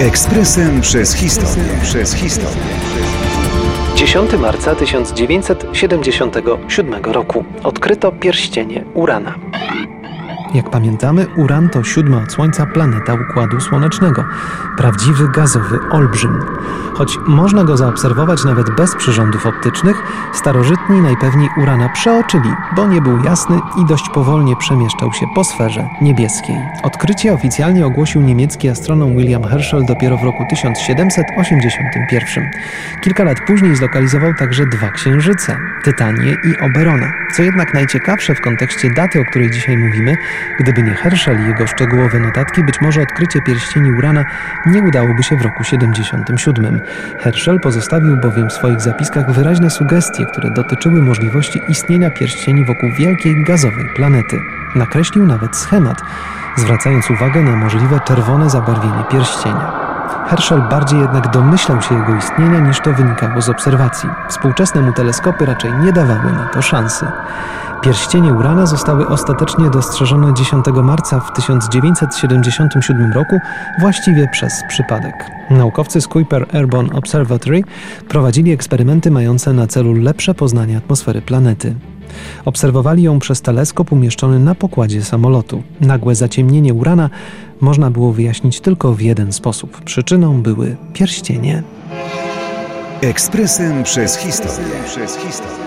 Ekspresem przez historię. Przez historię. 10 marca 1977 roku odkryto pierścienie Urana. Jak pamiętamy, Uran to siódma od Słońca planeta Układu Słonecznego. Prawdziwy gazowy olbrzym. Choć można go zaobserwować nawet bez przyrządów optycznych, starożytni najpewniej Urana przeoczyli, bo nie był jasny i dość powolnie przemieszczał się po sferze niebieskiej. Odkrycie oficjalnie ogłosił niemiecki astronom William Herschel dopiero w roku 1781. Kilka lat później zlokalizował także dwa księżyce Tytanię i Oberona. Co jednak najciekawsze w kontekście daty, o której dzisiaj mówimy, Gdyby nie Herschel i jego szczegółowe notatki, być może odkrycie pierścieni Urana nie udałoby się w roku 77. Herschel pozostawił bowiem w swoich zapiskach wyraźne sugestie, które dotyczyły możliwości istnienia pierścieni wokół wielkiej gazowej planety. Nakreślił nawet schemat, zwracając uwagę na możliwe czerwone zabarwienie pierścienia. Herschel bardziej jednak domyślał się jego istnienia niż to wynikało z obserwacji. Współczesne mu teleskopy raczej nie dawały na to szansy. Pierścienie Urana zostały ostatecznie dostrzeżone 10 marca w 1977 roku właściwie przez przypadek. Naukowcy z Kuiper Airborne Observatory prowadzili eksperymenty mające na celu lepsze poznanie atmosfery planety. Obserwowali ją przez teleskop umieszczony na pokładzie samolotu. Nagłe zaciemnienie Urana można było wyjaśnić tylko w jeden sposób. Przyczyną były pierścienie. Ekspresem przez historię. Przez historię.